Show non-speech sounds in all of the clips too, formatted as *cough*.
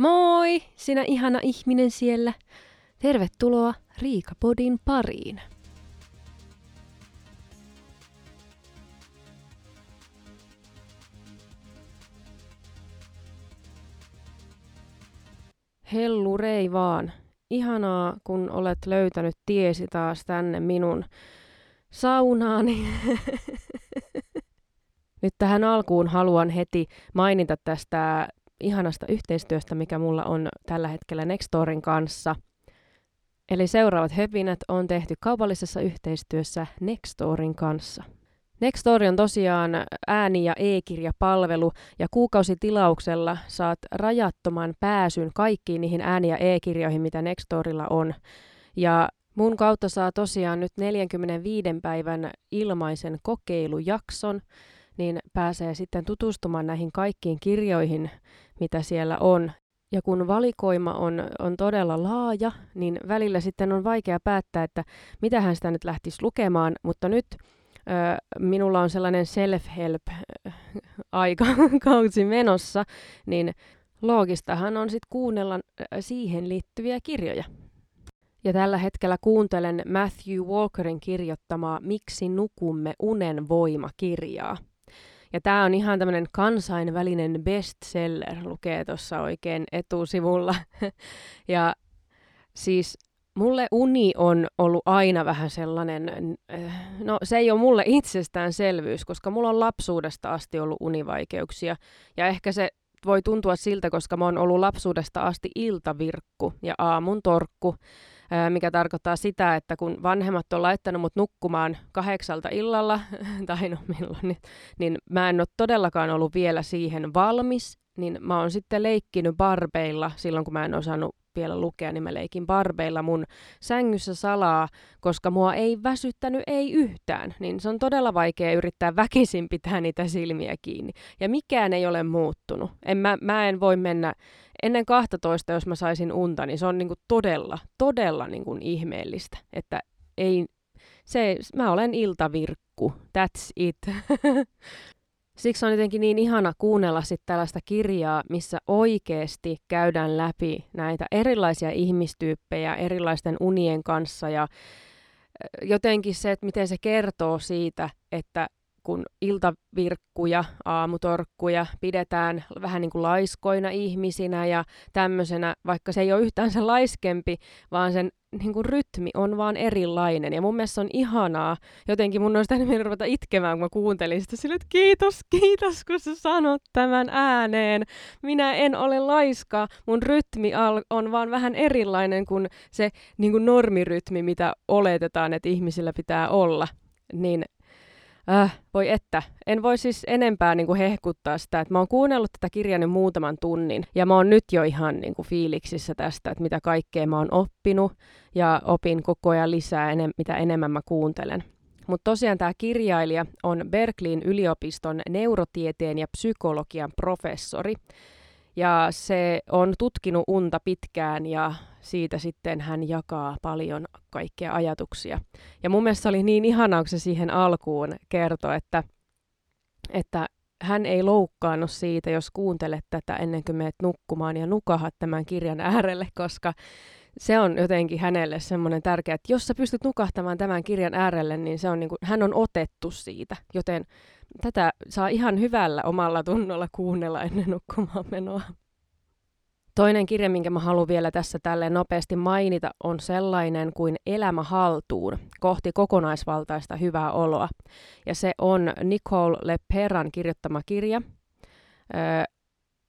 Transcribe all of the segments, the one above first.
Moi, sinä ihana ihminen siellä. Tervetuloa Riikapodin pariin. Hellu rei vaan. Ihanaa, kun olet löytänyt tiesi taas tänne minun saunaani. *laughs* Nyt tähän alkuun haluan heti mainita tästä ihanasta yhteistyöstä, mikä mulla on tällä hetkellä Nextorin kanssa. Eli seuraavat höpinät on tehty kaupallisessa yhteistyössä Nextorin kanssa. Nextory on tosiaan ääni- ja e-kirjapalvelu ja kuukausitilauksella saat rajattoman pääsyn kaikkiin niihin ääni- ja e-kirjoihin, mitä Nextorilla on. Ja mun kautta saa tosiaan nyt 45 päivän ilmaisen kokeilujakson, niin pääsee sitten tutustumaan näihin kaikkiin kirjoihin, mitä siellä on. Ja kun valikoima on, on todella laaja, niin välillä sitten on vaikea päättää, että mitä hän sitä nyt lähtisi lukemaan, mutta nyt minulla on sellainen self-help-aikakausi *laughs* menossa, niin loogistahan on sitten kuunnella siihen liittyviä kirjoja. Ja tällä hetkellä kuuntelen Matthew Walkerin kirjoittamaa Miksi nukumme unen voima-kirjaa. Ja tämä on ihan tämmöinen kansainvälinen bestseller, lukee tuossa oikein etusivulla. *laughs* ja siis mulle uni on ollut aina vähän sellainen, no se ei ole mulle itsestäänselvyys, koska mulla on lapsuudesta asti ollut univaikeuksia. Ja ehkä se voi tuntua siltä, koska mä oon ollut lapsuudesta asti iltavirkku ja aamun torkku mikä tarkoittaa sitä, että kun vanhemmat on laittanut mut nukkumaan kahdeksalta illalla, *laughs* tai no milloin, niin, niin mä en ole todellakaan ollut vielä siihen valmis, niin mä oon sitten leikkinyt barbeilla silloin, kun mä en osannut vielä lukea, niin mä leikin barbeilla mun sängyssä salaa, koska mua ei väsyttänyt ei yhtään. Niin se on todella vaikea yrittää väkisin pitää niitä silmiä kiinni. Ja mikään ei ole muuttunut. En, mä, mä en voi mennä ennen 12, jos mä saisin unta, niin se on niinku todella, todella niinku ihmeellistä. Että ei, se, mä olen iltavirkku, that's it. *laughs* Siksi on jotenkin niin ihana kuunnella sitten tällaista kirjaa, missä oikeasti käydään läpi näitä erilaisia ihmistyyppejä erilaisten unien kanssa ja jotenkin se, että miten se kertoo siitä, että kun iltavirkkuja, aamutorkkuja pidetään vähän niin kuin laiskoina ihmisinä ja tämmöisenä, vaikka se ei ole yhtään se laiskempi, vaan sen niin kuin rytmi on vaan erilainen. Ja mun mielestä se on ihanaa. Jotenkin mun olisi tehnyt ruveta itkemään, kun mä kuuntelin sitä sille, että kiitos, kiitos, kun sä sanot tämän ääneen. Minä en ole laiska. Mun rytmi on vaan vähän erilainen kuin se niin kuin normirytmi, mitä oletetaan, että ihmisillä pitää olla. Niin Äh, voi että. En voi siis enempää niin kuin hehkuttaa sitä, että mä oon kuunnellut tätä kirjaa nyt muutaman tunnin ja mä oon nyt jo ihan niin kuin fiiliksissä tästä, että mitä kaikkea mä oon oppinut ja opin koko ajan lisää, enem- mitä enemmän mä kuuntelen. Mutta tosiaan tämä kirjailija on Berkeleyn yliopiston neurotieteen ja psykologian professori. Ja se on tutkinut unta pitkään ja siitä sitten hän jakaa paljon kaikkea ajatuksia. Ja mun mielestä oli niin ihanaa, kun se siihen alkuun kertoi, että, että hän ei loukkaannut siitä, jos kuuntelet tätä ennen kuin menet nukkumaan ja nukahat tämän kirjan äärelle, koska se on jotenkin hänelle semmoinen tärkeä, että jos sä pystyt nukahtamaan tämän kirjan äärelle, niin se on niin kuin, hän on otettu siitä, joten tätä saa ihan hyvällä omalla tunnolla kuunnella ennen nukkumaan menoa. Toinen kirja, minkä mä haluan vielä tässä tälle nopeasti mainita, on sellainen kuin Elämä haltuun, kohti kokonaisvaltaista hyvää oloa. Ja se on Nicole Leperan kirjoittama kirja. Öö,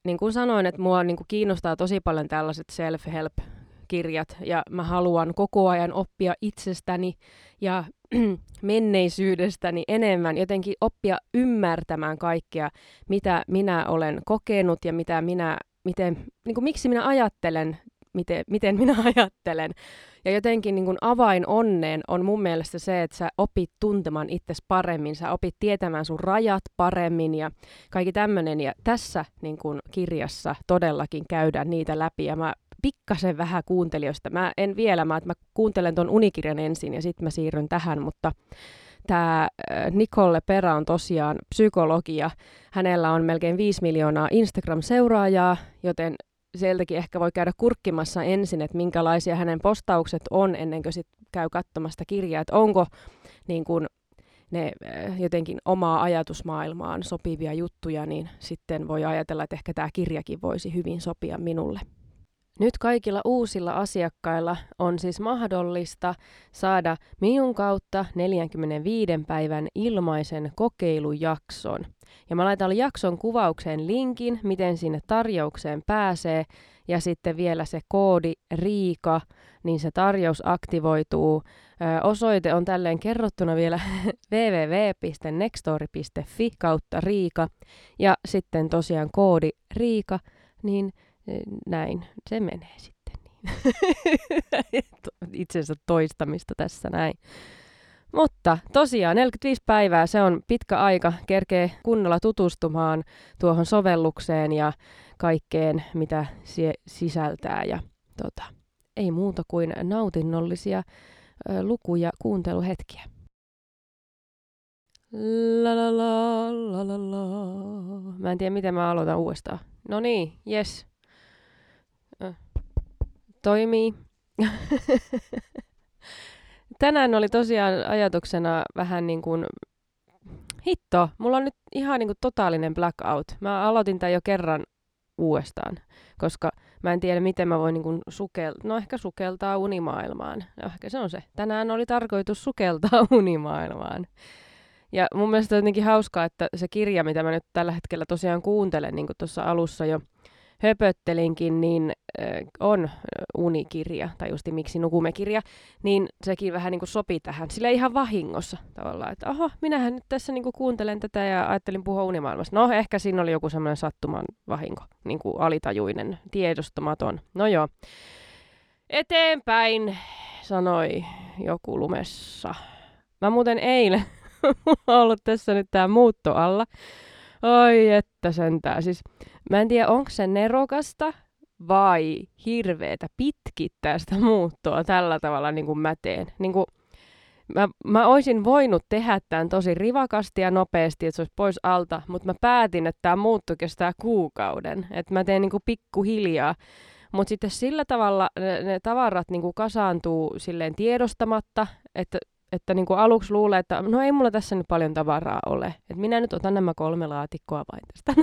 niin kuin sanoin, että mua niin kuin kiinnostaa tosi paljon tällaiset self-help kirjat ja mä haluan koko ajan oppia itsestäni ja *clears throat* menneisyydestäni enemmän, jotenkin oppia ymmärtämään kaikkea, mitä minä olen kokenut ja mitä minä miten, niin kuin, miksi minä ajattelen, miten, miten minä *laughs* ajattelen. Ja jotenkin niin kuin avain onneen on mun mielestä se, että sä opit tuntemaan itsesi paremmin, sä opit tietämään sun rajat paremmin ja kaikki tämmöinen. Ja tässä niin kuin kirjassa todellakin käydään niitä läpi ja mä pikkasen vähän kuuntelijoista. Mä en vielä, mä, että mä kuuntelen ton unikirjan ensin ja sitten mä siirryn tähän, mutta Tämä Nicole Pera on tosiaan psykologia. Hänellä on melkein 5 miljoonaa Instagram-seuraajaa, joten sieltäkin ehkä voi käydä kurkkimassa ensin, että minkälaisia hänen postaukset on ennen kuin sit käy katsomasta kirjaa, että onko niin kun, ne jotenkin omaa ajatusmaailmaan sopivia juttuja, niin sitten voi ajatella, että ehkä tämä kirjakin voisi hyvin sopia minulle. Nyt kaikilla uusilla asiakkailla on siis mahdollista saada minun kautta 45 päivän ilmaisen kokeilujakson. Ja mä laitan jakson kuvaukseen linkin, miten sinne tarjoukseen pääsee. Ja sitten vielä se koodi Riika, niin se tarjous aktivoituu. Ö, osoite on tälleen kerrottuna vielä *laughs* www.nextory.fi kautta Riika. Ja sitten tosiaan koodi Riika, niin näin se menee sitten. Niin. *laughs* Itsensä toistamista tässä näin. Mutta tosiaan 45 päivää, se on pitkä aika, kerkee kunnolla tutustumaan tuohon sovellukseen ja kaikkeen, mitä se sisältää. Ja tota, ei muuta kuin nautinnollisia ö, luku- ja kuunteluhetkiä. La la la la la la. Mä en tiedä, miten mä aloitan uudestaan. No niin, yes toimii. *laughs* Tänään oli tosiaan ajatuksena vähän niin kuin, hitto, mulla on nyt ihan niin kuin totaalinen blackout. Mä aloitin tämän jo kerran uudestaan, koska mä en tiedä, miten mä voin niin kuin sukeltaa, no ehkä sukeltaa unimaailmaan. No, ehkä se on se. Tänään oli tarkoitus sukeltaa *laughs* unimaailmaan. Ja mun mielestä on jotenkin hauskaa, että se kirja, mitä mä nyt tällä hetkellä tosiaan kuuntelen, niin kuin tuossa alussa jo höpöttelinkin, niin äh, on unikirja, tai justi miksi nukume-kirja, niin sekin vähän niin kuin sopi tähän. Sillä ihan vahingossa tavallaan, että oho, minähän nyt tässä niin kuin kuuntelen tätä ja ajattelin puhua unimaailmassa. No ehkä siinä oli joku semmoinen sattuman vahinko, niin kuin alitajuinen, tiedostamaton. No joo. Eteenpäin, sanoi joku lumessa. Mä muuten eilen, *laughs* mulla on ollut tässä nyt tää muutto alla. Oi että sentää. Siis Mä en tiedä, onko se nerokasta vai hirveetä pitkittää sitä muuttoa tällä tavalla niin kuin mä teen. Niin kuin, mä, mä oisin voinut tehdä tämän tosi rivakasti ja nopeasti, että se olisi pois alta, mutta mä päätin, että tämä muutto kestää kuukauden. Että mä teen niin kuin pikkuhiljaa. Mutta sitten sillä tavalla ne, ne tavarat niin kuin kasaantuu silleen tiedostamatta, että että niin kuin aluksi luulee, että no ei mulla tässä nyt paljon tavaraa ole. Että minä nyt otan nämä kolme laatikkoa vain tästä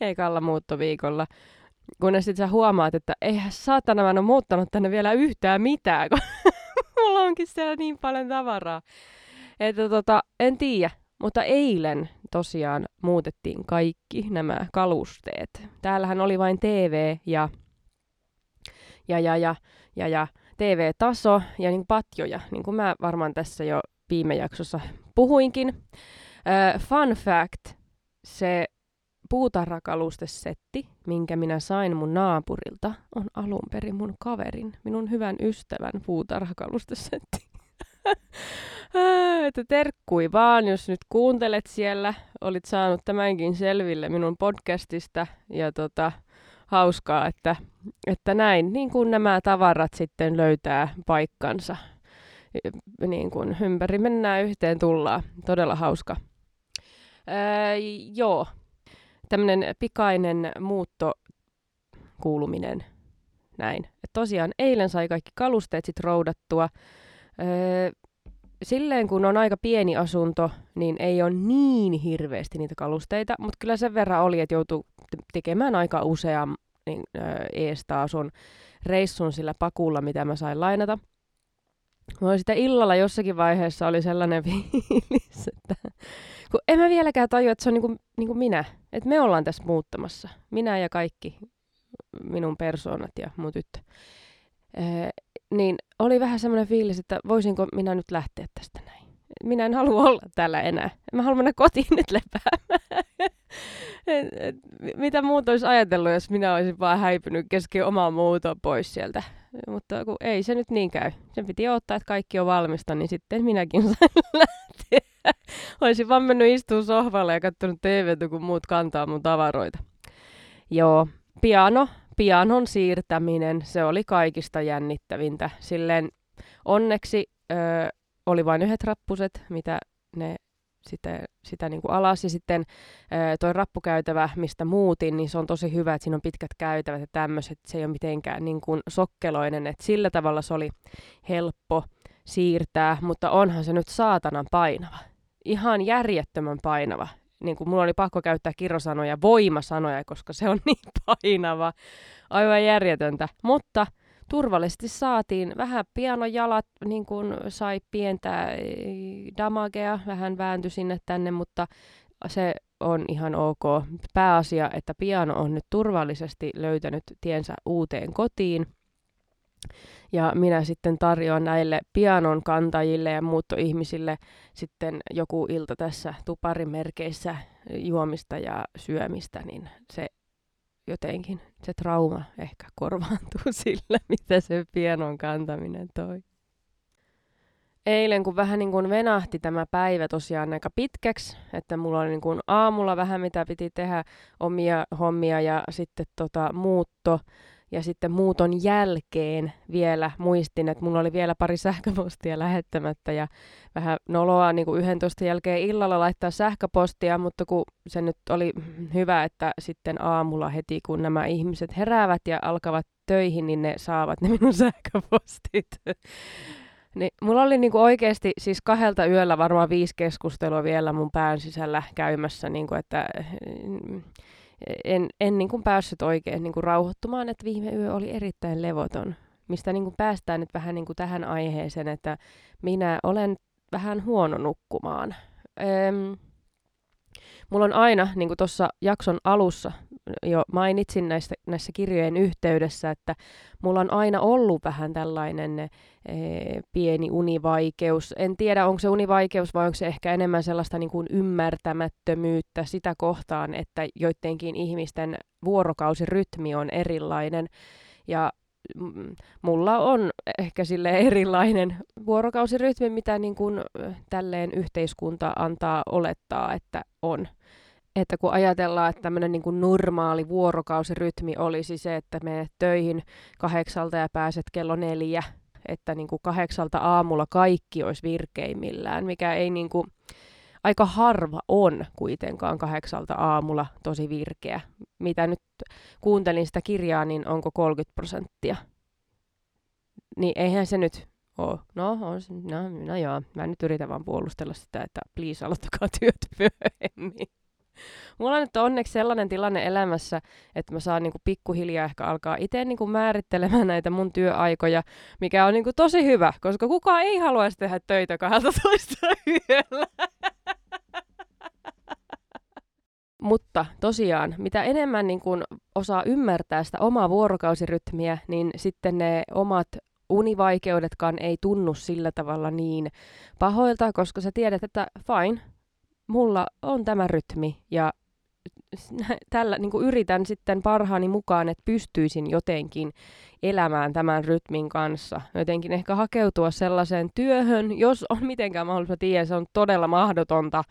*laughs* ekalla muuttoviikolla. Kunnes sitten sä huomaat, että eihän saatana mä en ole muuttanut tänne vielä yhtään mitään, kun *laughs* mulla onkin siellä niin paljon tavaraa. Että tota, en tiedä, mutta eilen tosiaan muutettiin kaikki nämä kalusteet. Täällähän oli vain TV ja, ja, ja, ja, ja, ja TV-taso ja niin patjoja, niin kuin mä varmaan tässä jo viime jaksossa puhuinkin. Uh, fun fact, se puutarhakalustesetti, minkä minä sain mun naapurilta, on alun perin mun kaverin, minun hyvän ystävän puutarhakalustesetti. *laughs* että terkkui vaan, jos nyt kuuntelet siellä, olit saanut tämänkin selville minun podcastista ja tota, hauskaa, että, että näin, niin kuin nämä tavarat sitten löytää paikkansa. Niin kuin ympäri mennään yhteen tullaan. Todella hauska. Ää, joo, tämmöinen pikainen muutto kuuluminen. Näin. Et tosiaan eilen sai kaikki kalusteet sit roudattua. Öö, silleen kun on aika pieni asunto, niin ei ole niin hirveästi niitä kalusteita, mutta kyllä sen verran oli, että joutuu tekemään aika usean niin, öö, reissun sillä pakulla, mitä mä sain lainata. Mä sitä illalla jossakin vaiheessa oli sellainen *laughs* fiilis, että kun en mä vieläkään tajua, että se on niinku, niinku minä. Että me ollaan tässä muuttamassa. Minä ja kaikki minun persoonat ja mun tyttö. Niin oli vähän semmoinen fiilis, että voisinko minä nyt lähteä tästä näin. Minä en halua olla täällä enää. Mä haluan mennä kotiin nyt lepäämään. *laughs* mitä muuta olisi ajatellut, jos minä olisin vaan häipynyt kesken omaa muutoa pois sieltä. Mutta kun ei se nyt niin käy. Sen piti odottaa, että kaikki on valmista, niin sitten minäkin *laughs* sain lähteä. Olisin vaan mennyt istumaan sohvalle ja katsonut TVtä, kun muut kantaa mun tavaroita. Joo, piano, pianon siirtäminen, se oli kaikista jännittävintä. Silleen onneksi ö, oli vain yhdet rappuset, mitä ne sitä, sitä niin kuin alas. Ja sitten toi rappukäytävä, mistä muutin, niin se on tosi hyvä, että siinä on pitkät käytävät ja tämmöiset. Se ei ole mitenkään niin kuin sokkeloinen, että sillä tavalla se oli helppo siirtää, mutta onhan se nyt saatanan painava. Ihan järjettömän painava. Niin kuin mulla oli pakko käyttää kirosanoja, voimasanoja, koska se on *laughs* niin painava. Aivan järjetöntä. Mutta turvallisesti saatiin. Vähän pianojalat niin kuin sai pientä damagea, vähän vääntyi sinne tänne, mutta se on ihan ok. Pääasia, että piano on nyt turvallisesti löytänyt tiensä uuteen kotiin. Ja minä sitten tarjoan näille pianon kantajille ja muuttoihmisille sitten joku ilta tässä tuparimerkeissä juomista ja syömistä, niin se jotenkin se trauma ehkä korvaantuu *laughs* sillä, mitä se pianon kantaminen toi. Eilen, kun vähän niin kuin venahti tämä päivä tosiaan aika pitkäksi, että mulla oli niin kuin aamulla vähän mitä piti tehdä omia hommia ja sitten tota muutto, ja sitten muuton jälkeen vielä muistin, että mulla oli vielä pari sähköpostia lähettämättä ja vähän noloa niin kuin 11 jälkeen illalla laittaa sähköpostia, mutta kun se nyt oli hyvä, että sitten aamulla heti kun nämä ihmiset heräävät ja alkavat töihin, niin ne saavat ne minun *laughs* sähköpostit. Niin, mulla oli niinku oikeasti siis kahdelta yöllä varmaan viisi keskustelua vielä mun pään sisällä käymässä, niinku, että en, en niin kuin päässyt oikein niin kuin rauhoittumaan, että viime yö oli erittäin levoton, mistä niin kuin päästään nyt vähän niin kuin tähän aiheeseen, että minä olen vähän huono nukkumaan. Öm, mulla on aina, niin kuin tuossa jakson alussa jo mainitsin näistä, näissä kirjojen yhteydessä, että mulla on aina ollut vähän tällainen e, pieni univaikeus. En tiedä, onko se univaikeus vai onko se ehkä enemmän sellaista niin kuin ymmärtämättömyyttä sitä kohtaan, että joidenkin ihmisten vuorokausirytmi on erilainen. Ja mulla on ehkä sille erilainen vuorokausirytmi, mitä niin kuin tälleen yhteiskunta antaa olettaa, että on. Että kun ajatellaan, että tämmöinen niin kuin normaali vuorokausirytmi olisi se, että menet töihin kahdeksalta ja pääset kello neljä, että niin kuin kahdeksalta aamulla kaikki olisi virkeimmillään, mikä ei niin kuin, aika harva on kuitenkaan kahdeksalta aamulla tosi virkeä. Mitä nyt kuuntelin sitä kirjaa, niin onko 30 prosenttia. Niin eihän se nyt ole. No, on no, no joo, mä nyt yritän vaan puolustella sitä, että please aloittakaa *laughs* työt myöhemmin. Mulla on nyt onneksi sellainen tilanne elämässä, että mä saan niinku pikkuhiljaa ehkä alkaa itse niinku määrittelemään näitä mun työaikoja, mikä on niinku tosi hyvä, koska kukaan ei haluaisi tehdä töitä 12 *laughs* yöllä. Mutta tosiaan, mitä enemmän niin kun osaa ymmärtää sitä omaa vuorokausirytmiä, niin sitten ne omat univaikeudetkaan ei tunnu sillä tavalla niin pahoilta, koska sä tiedät, että fine, mulla on tämä rytmi ja *laughs* tällä niin yritän sitten parhaani mukaan, että pystyisin jotenkin elämään tämän rytmin kanssa. Jotenkin ehkä hakeutua sellaiseen työhön, jos on mitenkään mahdollista, tiedä, se on todella mahdotonta,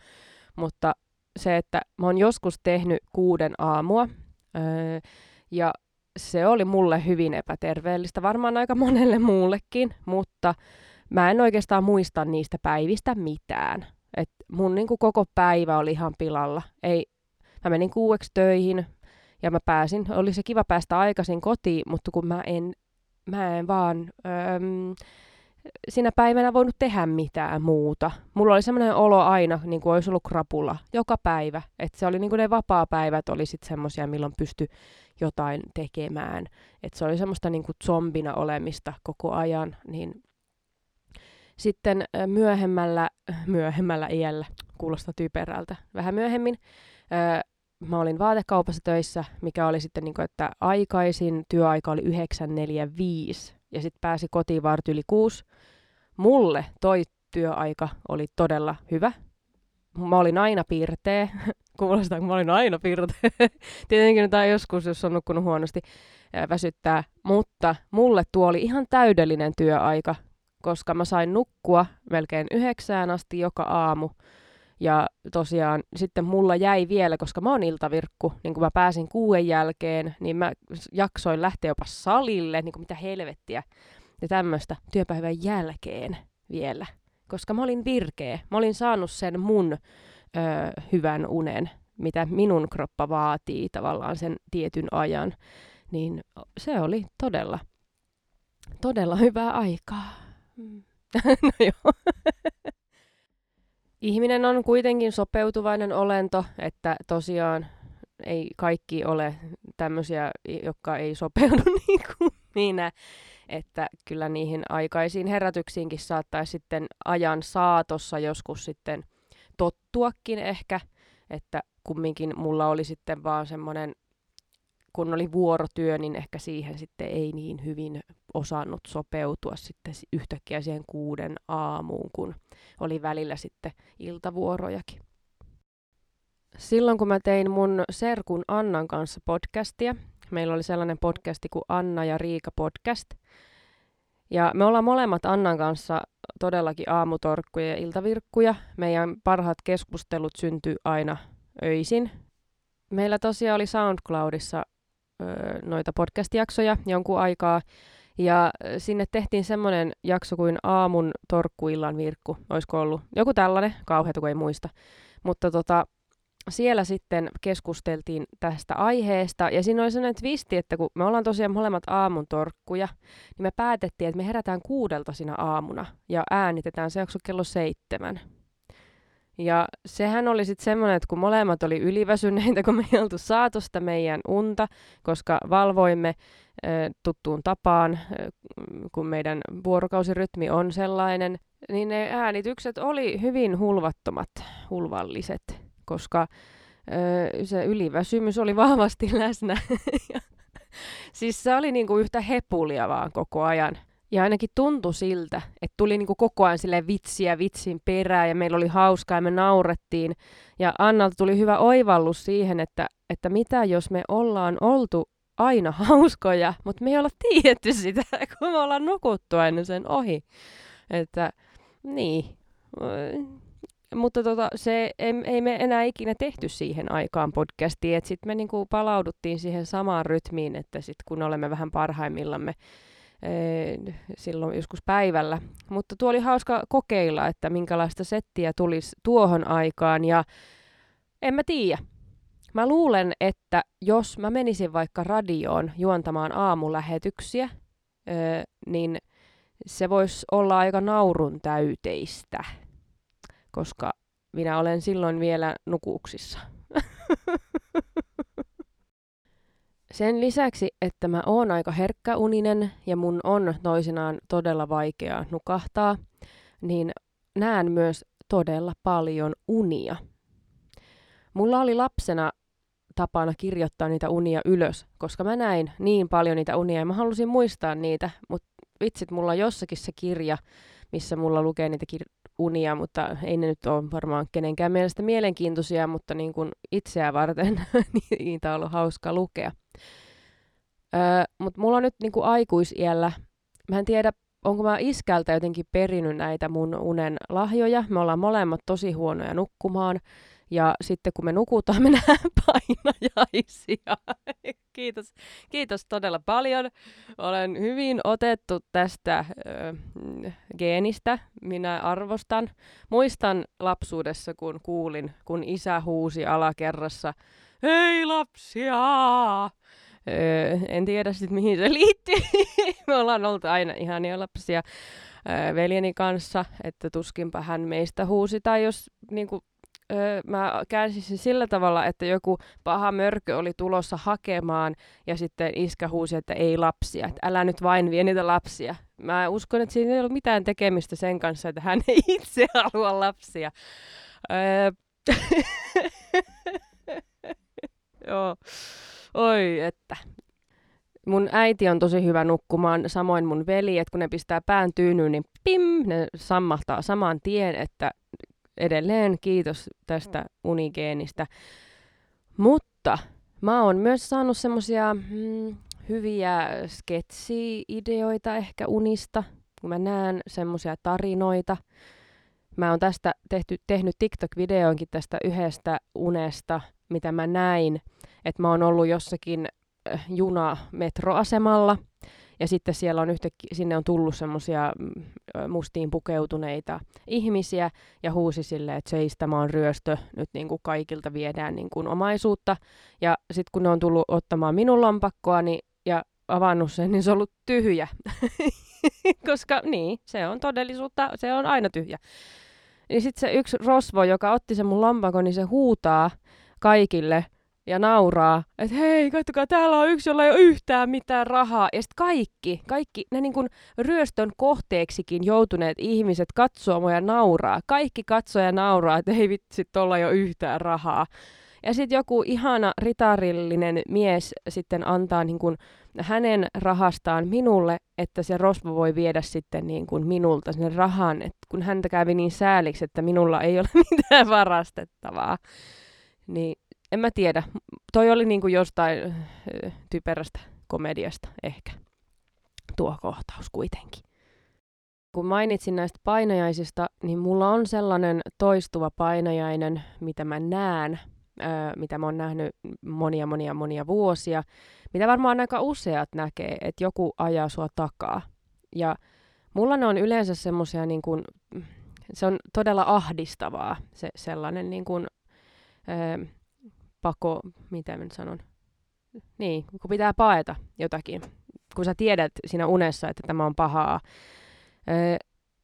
mutta se, että mä oon joskus tehnyt kuuden aamua, öö, ja se oli mulle hyvin epäterveellistä, varmaan aika monelle muullekin, mutta mä en oikeastaan muista niistä päivistä mitään. Et mun niin kuin koko päivä oli ihan pilalla. Ei, mä menin kuueksi töihin ja mä pääsin, oli se kiva päästä aikaisin kotiin, mutta kun mä en, mä en vaan öö, sinä päivänä voinut tehdä mitään muuta. Mulla oli semmoinen olo aina, niin kuin olisi ollut krapula, joka päivä. Että se oli niin kuin ne vapaa-päivät oli sitten semmoisia, milloin pysty jotain tekemään. Että se oli semmoista niin kuin zombina olemista koko ajan, niin sitten myöhemmällä, myöhemmällä iällä, kuulostaa typerältä, vähän myöhemmin, mä olin vaatekaupassa töissä, mikä oli sitten niin kuin, että aikaisin työaika oli 9.45 ja sitten pääsi kotiin vart yli 6. Mulle toi työaika oli todella hyvä. Mä olin aina piirteä. *laughs* Kuulostaa, kun mä olin aina piirteä. *laughs* Tietenkin nyt joskus, jos on nukkunut huonosti, väsyttää. Mutta mulle tuo oli ihan täydellinen työaika, koska mä sain nukkua melkein yhdeksään asti joka aamu. Ja tosiaan sitten mulla jäi vielä, koska mä oon iltavirkku, niin kun mä pääsin kuuden jälkeen, niin mä jaksoin lähteä jopa salille, niin kuin mitä helvettiä. Ja tämmöistä työpäivän jälkeen vielä. koska mä olin virkeä. Mä olin saanut sen mun ö, hyvän unen, mitä minun kroppa vaatii tavallaan sen tietyn ajan. Niin se oli todella, todella hyvää aikaa. Mm. *laughs* no joo. *laughs* Ihminen on kuitenkin sopeutuvainen olento, että tosiaan ei kaikki ole tämmöisiä, jotka ei sopeudu *laughs* niin kuin minä. Että kyllä niihin aikaisiin herätyksiinkin saattaisi sitten ajan saatossa joskus sitten tottuakin ehkä, että kumminkin mulla oli sitten vaan semmoinen, kun oli vuorotyö, niin ehkä siihen sitten ei niin hyvin osannut sopeutua sitten yhtäkkiä siihen kuuden aamuun, kun oli välillä sitten iltavuorojakin. Silloin kun mä tein mun serkun Annan kanssa podcastia, meillä oli sellainen podcasti kuin Anna ja Riika podcast, ja me ollaan molemmat Annan kanssa todellakin aamutorkkuja ja iltavirkkuja. Meidän parhaat keskustelut syntyy aina öisin. Meillä tosiaan oli SoundCloudissa ö, noita podcast-jaksoja jonkun aikaa, ja sinne tehtiin semmoinen jakso kuin aamun torkkuillan virkku, olisiko ollut joku tällainen, kauheata kun ei muista. Mutta tota, siellä sitten keskusteltiin tästä aiheesta, ja siinä oli sellainen twisti, että kun me ollaan tosiaan molemmat aamun torkkuja, niin me päätettiin, että me herätään kuudelta siinä aamuna, ja äänitetään se jakso kello seitsemän. Ja sehän oli sitten semmoinen, että kun molemmat oli yliväsyneitä, *laughs* kun me ei oltu saatu sitä meidän unta, koska valvoimme e, tuttuun tapaan, e, kun meidän vuorokausirytmi on sellainen, niin ne äänitykset oli hyvin hulvattomat, hulvalliset, koska e, se yliväsymys oli vahvasti läsnä. *laughs* siis se oli niinku yhtä hepulia vaan koko ajan. Ja ainakin tuntui siltä, että tuli niinku koko ajan sille vitsiä vitsin perään ja meillä oli hauskaa ja me naurettiin. Ja Annalta tuli hyvä oivallus siihen, että, että mitä jos me ollaan oltu aina *laughs* hauskoja, mutta me ei olla tiedetty sitä, *laughs* kun me ollaan nukuttu aina sen ohi. Että niin. Mutta tota, se ei, ei me enää ikinä tehty siihen aikaan podcastiin, että sitten me niinku palauduttiin siihen samaan rytmiin, että sitten kun olemme vähän parhaimmillamme, silloin joskus päivällä. Mutta tuo oli hauska kokeilla, että minkälaista settiä tulisi tuohon aikaan ja en mä tiedä. Mä luulen, että jos mä menisin vaikka radioon juontamaan aamulähetyksiä, niin se voisi olla aika naurun täyteistä, koska minä olen silloin vielä nukuuksissa. *laughs* Sen lisäksi, että mä oon aika herkkäuninen ja mun on toisinaan todella vaikeaa nukahtaa, niin näen myös todella paljon unia. Mulla oli lapsena tapana kirjoittaa niitä unia ylös, koska mä näin niin paljon niitä unia ja mä halusin muistaa niitä, mutta vitsit, mulla on jossakin se kirja, missä mulla lukee niitä kir- unia, mutta ei ne nyt ole varmaan kenenkään mielestä mielenkiintoisia, mutta niin kuin itseä varten *laughs* niitä on ollut hauska lukea. Öö, mutta mulla on nyt niin kuin aikuisiellä, mä en tiedä, onko mä iskältä jotenkin perinyt näitä mun unen lahjoja. Me ollaan molemmat tosi huonoja nukkumaan. Ja sitten kun me nukutaan, me *laughs* nähdään painajaisia. kiitos, kiitos todella paljon. Olen hyvin otettu tästä ö, geenistä. Minä arvostan. Muistan lapsuudessa, kun kuulin, kun isä huusi alakerrassa, hei lapsia! Öö, en tiedä sitten mihin se liittyy. *laughs* me ollaan oltu aina ihania lapsia öö, veljeni kanssa, että tuskinpä hän meistä huusi. Tai jos niinku, öö, mä käänsin sen sillä tavalla, että joku paha mörkö oli tulossa hakemaan ja sitten iskä huusi, että ei lapsia, että älä nyt vain vie niitä lapsia. Mä uskon, että siinä ei ollut mitään tekemistä sen kanssa, että hän ei *laughs* itse halua lapsia. Öö, *laughs* Joo. Oi, että. Mun äiti on tosi hyvä nukkumaan, samoin mun veli, että kun ne pistää pään tyynyyn, niin pim, ne sammahtaa saman tien, että edelleen kiitos tästä unigeenistä. Mutta mä oon myös saanut semmosia mm, hyviä sketsi-ideoita ehkä unista, kun mä näen semmosia tarinoita. Mä oon tästä tehty, tehnyt TikTok-videoonkin tästä yhdestä unesta, mitä mä näin, että mä oon ollut jossakin äh, juna-metroasemalla Ja sitten siellä on yhtäkkiä, sinne on tullut semmoisia mm, mustiin pukeutuneita ihmisiä ja huusi sille, että seis, tämä on ryöstö, nyt niin kuin kaikilta viedään niin kuin omaisuutta. Ja sitten kun ne on tullut ottamaan minun lompakkoa niin, ja avannut sen, niin se on ollut tyhjä. *laughs* Koska niin, se on todellisuutta, se on aina tyhjä. Niin sitten se yksi rosvo, joka otti sen mun lompakon, niin se huutaa kaikille – ja nauraa, että hei, katsokaa, täällä on yksi, jolla ei ole yhtään mitään rahaa. Ja sitten kaikki, kaikki ne niin kuin ryöstön kohteeksikin joutuneet ihmiset katsoo mua ja nauraa. Kaikki katsoo ja nauraa, että ei vitsi, tuolla ei ole yhtään rahaa. Ja sitten joku ihana ritarillinen mies sitten antaa niin kuin hänen rahastaan minulle, että se rosvo voi viedä sitten niin kuin minulta sinne rahan, että kun häntä kävi niin sääliksi, että minulla ei ole *laughs* mitään varastettavaa. Niin en mä tiedä. Toi oli niinku jostain typerästä komediasta ehkä tuo kohtaus kuitenkin. Kun mainitsin näistä painajaisista, niin mulla on sellainen toistuva painajainen, mitä mä näen, öö, mitä mä oon nähnyt monia monia monia vuosia, mitä varmaan aika useat näkee, että joku ajaa sua takaa. Ja mulla ne on yleensä semmoisia, niin kun, se on todella ahdistavaa, se sellainen niin kun, öö, pako, mitä mä nyt sanon, niin, kun pitää paeta jotakin, kun sä tiedät siinä unessa, että tämä on pahaa.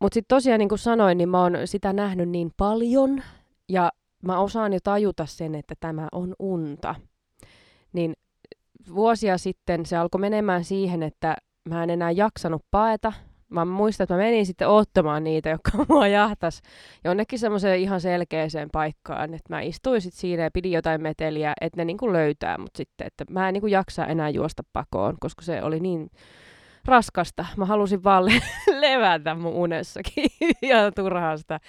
Mutta sitten tosiaan, niin kuin sanoin, niin mä oon sitä nähnyt niin paljon, ja mä osaan jo tajuta sen, että tämä on unta. Niin vuosia sitten se alkoi menemään siihen, että mä en enää jaksanut paeta, mä muistan, että mä menin sitten ottamaan niitä, jotka *laughs* mua jahtas jonnekin semmoiseen ihan selkeäseen paikkaan, että mä istuin sitten siinä ja pidin jotain meteliä, että ne niinku löytää mut sitten, että mä en niinku jaksa enää juosta pakoon, koska se oli niin raskasta. Mä halusin vaan le- *laughs* levätä mun unessakin *laughs* ja turhaa sitä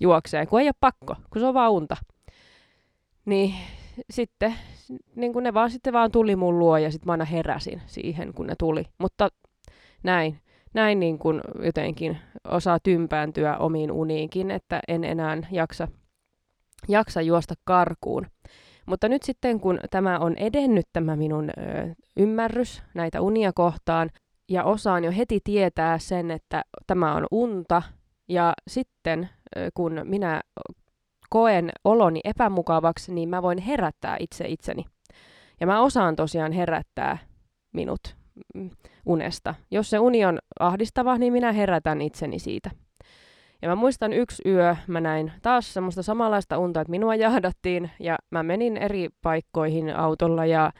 juokseen, kun ei ole pakko, kun se on vaan unta. Niin sitten niin kun ne vaan sitten vaan tuli mun luo ja sitten mä aina heräsin siihen, kun ne tuli. Mutta näin näin niin kuin jotenkin osaa tympääntyä omiin uniinkin, että en enää jaksa, jaksa juosta karkuun. Mutta nyt sitten kun tämä on edennyt tämä minun ö, ymmärrys näitä unia kohtaan, ja osaan jo heti tietää sen, että tämä on unta, ja sitten ö, kun minä koen oloni epämukavaksi, niin mä voin herättää itse itseni. Ja mä osaan tosiaan herättää minut unesta. Jos se uni on ahdistava, niin minä herätän itseni siitä. Ja mä muistan yksi yö, mä näin taas semmoista samanlaista unta, että minua jahdattiin ja mä menin eri paikkoihin autolla ja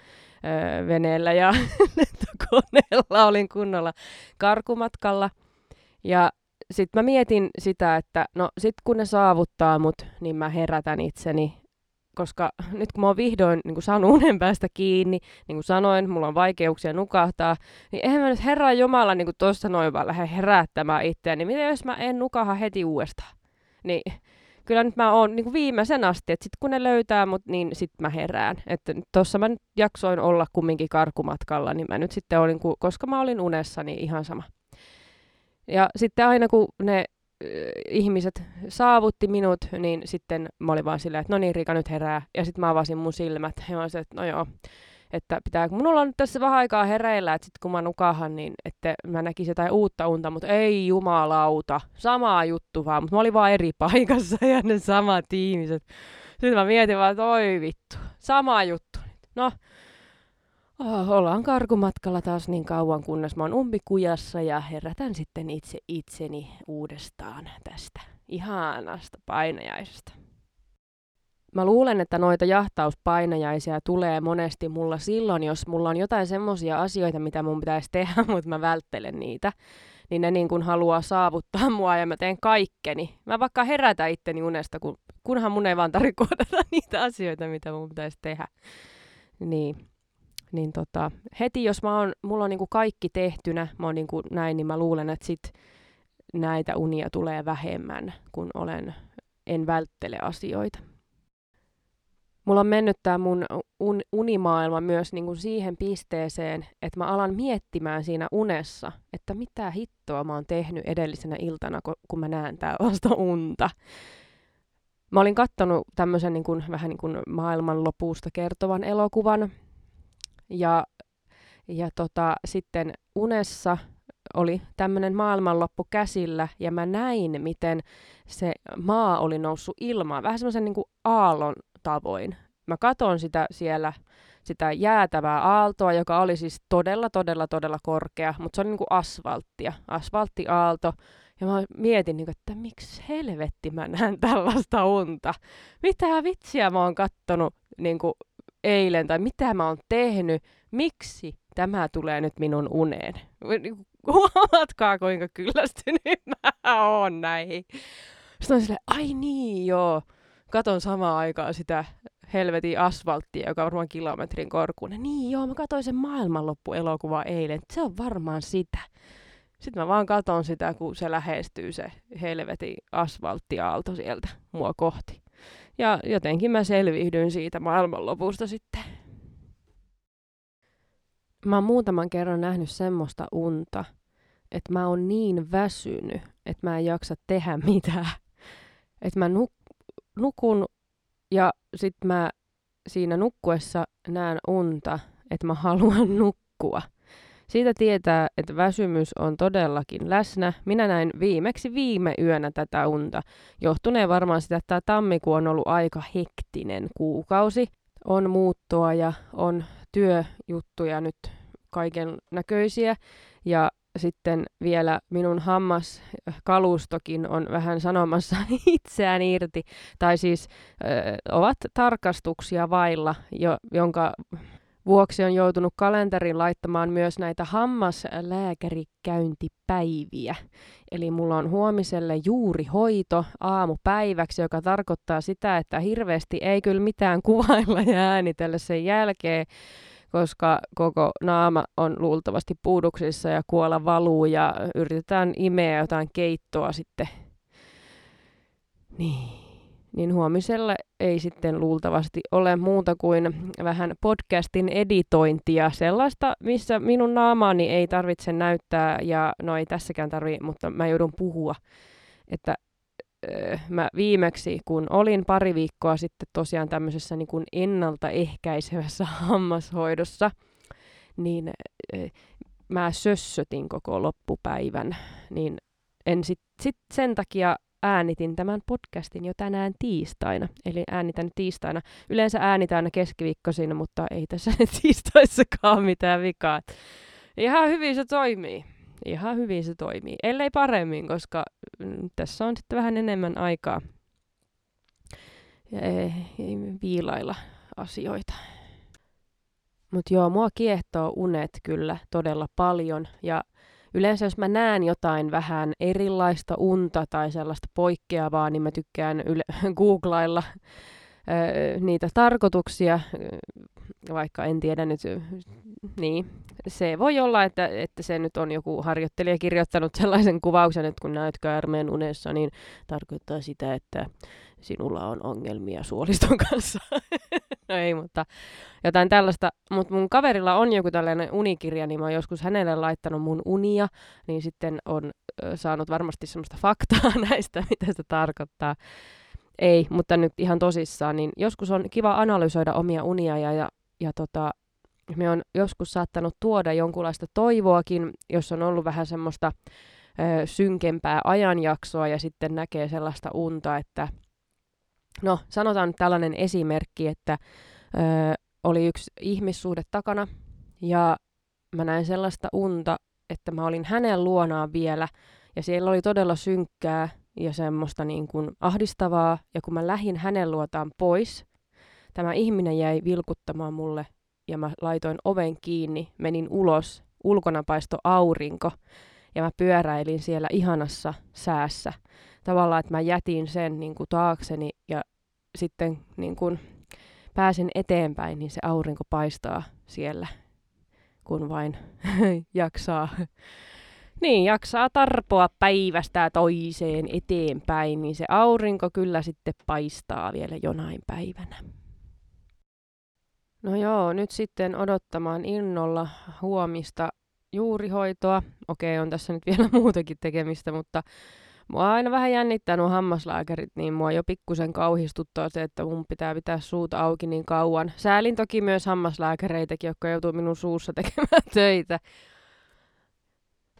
ö, veneellä ja *laughs* lentokoneella olin kunnolla karkumatkalla. Ja sitten mä mietin sitä, että no sit kun ne saavuttaa mut, niin mä herätän itseni koska *laughs* nyt kun mä oon vihdoin niin kuin saanut unen päästä kiinni, niin kuin sanoin, mulla on vaikeuksia nukahtaa, niin eihän mä nyt Herra Jumala niin tuossa noin vaan lähde herättämään itseäni. Niin miten jos mä en nukaha heti uudestaan? Niin kyllä nyt mä oon niin kuin viimeisen asti, että sit kun ne löytää mut, niin sit mä herään. Että tossa mä nyt jaksoin olla kumminkin karkumatkalla, niin mä nyt sitten olin, koska mä olin unessa, niin ihan sama. Ja sitten aina kun ne ihmiset saavutti minut, niin sitten mä olin vaan silleen, että no niin Riika nyt herää. Ja sitten mä avasin mun silmät ja mä olisin, että no joo, että pitää, kun minulla on nyt tässä vähän aikaa hereillä, että sitten kun mä nukahan, niin että mä näkisin jotain uutta unta, mutta ei jumalauta, sama juttu vaan, mutta mä olin vaan eri paikassa *laughs* ja ne samat ihmiset. Sitten mä mietin vaan, että oi vittu, sama juttu. No, Oh, ollaan karkumatkalla taas niin kauan, kunnes mä oon umpikujassa ja herätän sitten itse itseni uudestaan tästä ihanasta painajaisesta. Mä luulen, että noita jahtauspainajaisia tulee monesti mulla silloin, jos mulla on jotain semmoisia asioita, mitä mun pitäisi tehdä, *laughs* mutta mä välttelen niitä. Niin ne niin kun haluaa saavuttaa mua ja mä teen kaikkeni. Mä vaikka herätä itteni unesta, kun, kunhan mun ei vaan tarvitse *laughs* niitä asioita, mitä mun pitäisi tehdä. Niin niin tota, heti jos mä oon, mulla on niinku kaikki tehtynä, mä oon niinku näin, niin mä luulen, että sit näitä unia tulee vähemmän, kun olen, en välttele asioita. Mulla on mennyt tämä mun un, unimaailma myös niinku siihen pisteeseen, että mä alan miettimään siinä unessa, että mitä hittoa mä oon tehnyt edellisenä iltana, kun mä näen tällaista unta. Mä olin kattonut tämmöisen niin kuin, vähän niin kuin maailmanlopusta kertovan elokuvan, ja Ja tota, sitten unessa oli tämmöinen maailmanloppu käsillä ja mä näin, miten se maa oli noussut ilmaan, vähän semmoisen niin aallon tavoin. Mä katon sitä siellä, sitä jäätävää aaltoa, joka oli siis todella, todella, todella korkea, mutta se oli niin kuin asfalttia, asfalttiaalto. Ja mä mietin, niin kuin, että miksi helvetti mä näen tällaista unta. Mitä vitsiä mä oon kattonut niin kuin eilen tai mitä mä oon tehnyt. Miksi tämä tulee nyt minun uneen? *laughs* Huomatkaa, kuinka kyllästynyt *laughs* mä oon näihin. Sitten on silleen, ai niin joo. Katon samaan aikaan sitä helvetin asfalttia, joka on varmaan kilometrin korkuinen. Niin joo, mä katsoin sen maailmanloppuelokuva eilen. Se on varmaan sitä. Sitten mä vaan katon sitä, kun se lähestyy se helvetin asfalttiaalto sieltä mua kohti. Ja jotenkin mä selvihdyin siitä maailmanlopusta sitten. Mä oon muutaman kerran nähnyt semmoista unta, että mä oon niin väsynyt, että mä en jaksa tehdä mitään. Että mä nuk- nukun ja sit mä siinä nukkuessa näen unta, että mä haluan nukkua. Siitä tietää, että väsymys on todellakin läsnä. Minä näin viimeksi viime yönä tätä unta. Johtuneen varmaan sitä, että tämä tammikuu on ollut aika hektinen kuukausi. On muuttoa ja on työjuttuja nyt kaiken näköisiä. Ja sitten vielä minun hammaskalustokin on vähän sanomassa *laughs* itseään irti. Tai siis ö, ovat tarkastuksia vailla, jo, jonka vuoksi on joutunut kalenteriin laittamaan myös näitä hammaslääkärikäyntipäiviä. Eli mulla on huomiselle juuri hoito aamupäiväksi, joka tarkoittaa sitä, että hirveästi ei kyllä mitään *laughs* kuvailla ja äänitellä sen jälkeen, koska koko naama on luultavasti puuduksissa ja kuola valuu ja yritetään imeä jotain keittoa sitten. Niin niin huomiselle ei sitten luultavasti ole muuta kuin vähän podcastin editointia, sellaista, missä minun naamaani ei tarvitse näyttää, ja no ei tässäkään tarvi, mutta mä joudun puhua, että äh, mä viimeksi, kun olin pari viikkoa sitten tosiaan tämmöisessä niin kuin ennaltaehkäisevässä *laughs* hammashoidossa, niin äh, mä sössötin koko loppupäivän, niin en sit, sit sen takia äänitin tämän podcastin jo tänään tiistaina. Eli äänitän tiistaina. Yleensä äänitän aina keskiviikkoisin, mutta ei tässä *laughs* tiistaissakaan mitään vikaa. Ihan hyvin se toimii. Ihan hyvin se toimii. Ellei paremmin, koska mm, tässä on sitten vähän enemmän aikaa ja ei, ei viilailla asioita. Mutta joo, mua kiehtoo unet kyllä todella paljon. Ja yleensä jos mä näen jotain vähän erilaista unta tai sellaista poikkeavaa, niin mä tykkään yle- *laughs* googlailla niitä tarkoituksia, vaikka en tiedä nyt, niin se voi olla, että, että se nyt on joku harjoittelija kirjoittanut sellaisen kuvauksen, että kun näet käärmeen unessa, niin tarkoittaa sitä, että sinulla on ongelmia suoliston kanssa. *laughs* no ei, mutta jotain tällaista. Mutta mun kaverilla on joku tällainen unikirja, niin mä oon joskus hänelle laittanut mun unia, niin sitten on saanut varmasti semmoista faktaa *laughs* näistä, mitä se tarkoittaa. Ei, mutta nyt ihan tosissaan, niin joskus on kiva analysoida omia unia ja, ja, ja tota, me on joskus saattanut tuoda jonkunlaista toivoakin, jos on ollut vähän semmoista ö, synkempää ajanjaksoa ja sitten näkee sellaista unta, että no sanotaan nyt tällainen esimerkki, että ö, oli yksi ihmissuhde takana ja mä näin sellaista unta, että mä olin hänen luonaan vielä ja siellä oli todella synkkää ja semmoista niin kuin ahdistavaa ja kun mä lähdin hänen luotaan pois, tämä ihminen jäi vilkuttamaan mulle ja mä laitoin oven kiinni, menin ulos, ulkona paisto aurinko ja mä pyöräilin siellä ihanassa säässä. Tavallaan, että mä jätin sen niin kuin taakseni ja sitten niin kuin pääsin eteenpäin, niin se aurinko paistaa siellä, kun vain *laughs* jaksaa. Niin, jaksaa tarpoa päivästä toiseen eteenpäin, niin se aurinko kyllä sitten paistaa vielä jonain päivänä. No joo, nyt sitten odottamaan innolla huomista juurihoitoa. Okei, on tässä nyt vielä *laughs* muutakin tekemistä, mutta Mua aina vähän jännittää nuo hammaslääkärit, niin mua jo pikkusen kauhistuttaa se, että mun pitää pitää suuta auki niin kauan. Säälin toki myös hammaslääkäreitäkin, jotka joutuu minun suussa *laughs* tekemään töitä.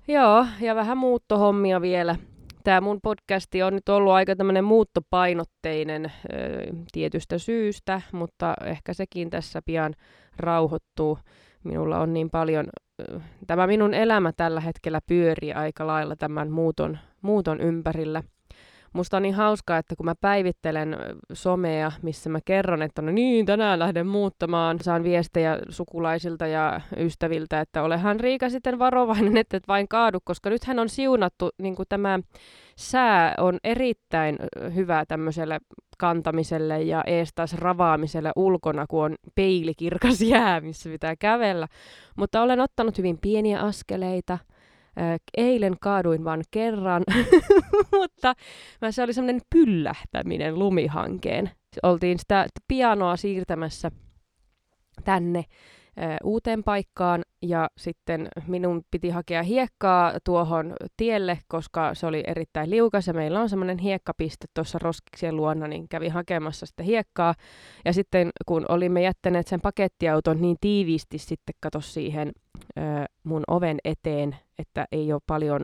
Joo, ja vähän muuttohommia vielä. Tämä mun podcasti on nyt ollut aika tämmöinen muuttopainotteinen tietystä syystä, mutta ehkä sekin tässä pian rauhoittuu. Minulla on niin paljon, tämä minun elämä tällä hetkellä pyörii aika lailla tämän muuton, muuton ympärillä. Musta on niin hauskaa, että kun mä päivittelen somea, missä mä kerron, että no niin, tänään lähden muuttamaan, saan viestejä sukulaisilta ja ystäviltä, että olehan Riika sitten varovainen, *laughs* että et vain kaadu, koska nythän on siunattu, niin kuin tämä sää on erittäin hyvä tämmöiselle kantamiselle ja eestas ravaamiselle ulkona, kun on peilikirkas jää, missä pitää kävellä. Mutta olen ottanut hyvin pieniä askeleita, eilen kaaduin vain kerran, *laughs* mutta se oli semmoinen pyllähtäminen lumihankeen. Oltiin sitä pianoa siirtämässä tänne uuteen paikkaan ja sitten minun piti hakea hiekkaa tuohon tielle, koska se oli erittäin liukas ja meillä on semmoinen hiekkapiste tuossa roskiksien luona, niin kävin hakemassa sitä hiekkaa. Ja sitten kun olimme jättäneet sen pakettiauton niin tiiviisti sitten kato siihen mun oven eteen, että ei ole paljon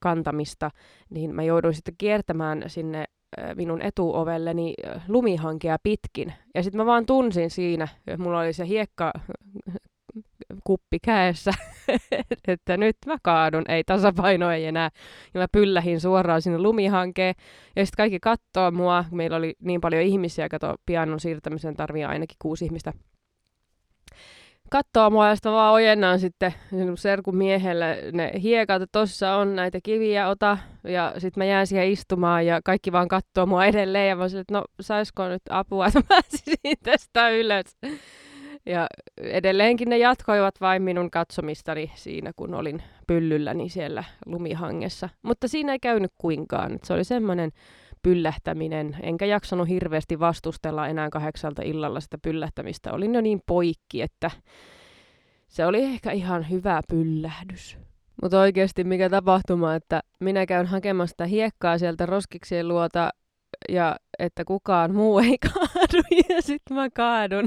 kantamista, niin mä jouduin sitten kiertämään sinne minun etuovelleni lumihankea pitkin. Ja sitten mä vaan tunsin siinä, että mulla oli se hiekka *laughs* kuppi käessä, *laughs* että nyt mä kaadun, ei tasapaino ei enää. Ja mä pyllähin suoraan sinne lumihankeen. Ja sitten kaikki kattoo mua, meillä oli niin paljon ihmisiä, kato pianon siirtämisen tarvii ainakin kuusi ihmistä kattoo mua ja sitten vaan ojennan sitten serkun miehelle ne hiekat, että tossa on näitä kiviä, ota. Ja sitten mä jään siihen istumaan ja kaikki vaan kattoo mua edelleen ja mä sanoin, että no saisko nyt apua, *laughs* että mä tästä ylös. Ja edelleenkin ne jatkoivat vain minun katsomistani siinä, kun olin pyllylläni siellä lumihangessa. Mutta siinä ei käynyt kuinkaan. Se oli semmoinen pyllähtäminen, enkä jaksanut hirveästi vastustella enää kahdeksalta illalla sitä pyllähtämistä. Olin jo niin poikki, että se oli ehkä ihan hyvä pyllähdys. Mutta oikeasti mikä tapahtuma, että minä käyn hakemasta hiekkaa sieltä roskiksien luota ja että kukaan muu ei *laughs* kaadu ja sitten mä kaadun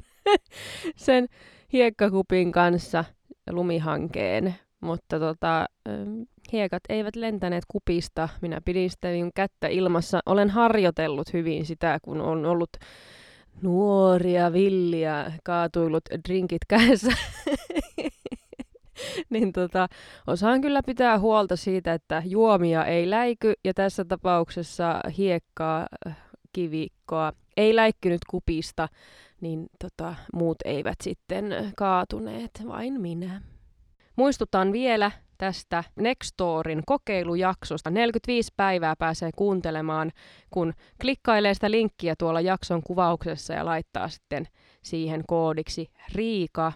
*laughs* sen hiekkakupin kanssa lumihankeen. Mutta tota, hiekat eivät lentäneet kupista. Minä pidin sitä niin kättä ilmassa. Olen harjoitellut hyvin sitä, kun on ollut nuoria, villiä, kaatuillut drinkit kädessä. *laughs* niin tota, osaan kyllä pitää huolta siitä, että juomia ei läiky ja tässä tapauksessa hiekkaa, kivikkoa ei läikkynyt kupista, niin tota, muut eivät sitten kaatuneet, vain minä. Muistutan vielä tästä Nextorin kokeilujaksosta. 45 päivää pääsee kuuntelemaan, kun klikkailee sitä linkkiä tuolla jakson kuvauksessa ja laittaa sitten siihen koodiksi Riika.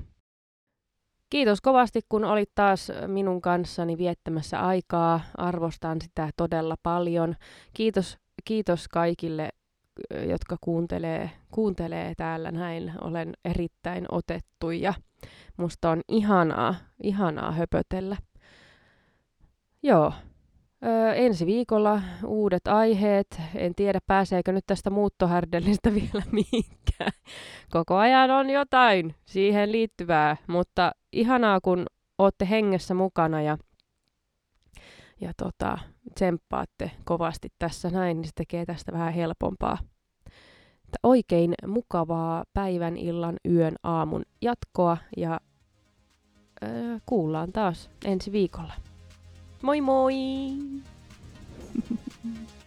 Kiitos kovasti, kun olit taas minun kanssani viettämässä aikaa. Arvostan sitä todella paljon. Kiitos, kiitos kaikille, jotka kuuntelee, kuuntelee täällä näin. Olen erittäin otettu ja musta on ihanaa, ihanaa höpötellä. Joo. Öö, ensi viikolla uudet aiheet. En tiedä, pääseekö nyt tästä muuttohärdellistä *laughs* vielä mihinkään. Koko ajan on jotain siihen liittyvää, mutta ihanaa, kun olette hengessä mukana ja, ja tota, tsemppaatte kovasti tässä näin, niin se tekee tästä vähän helpompaa. Että oikein mukavaa päivän, illan, yön, aamun jatkoa ja öö, kuullaan taas ensi viikolla. Moi moi! *laughs*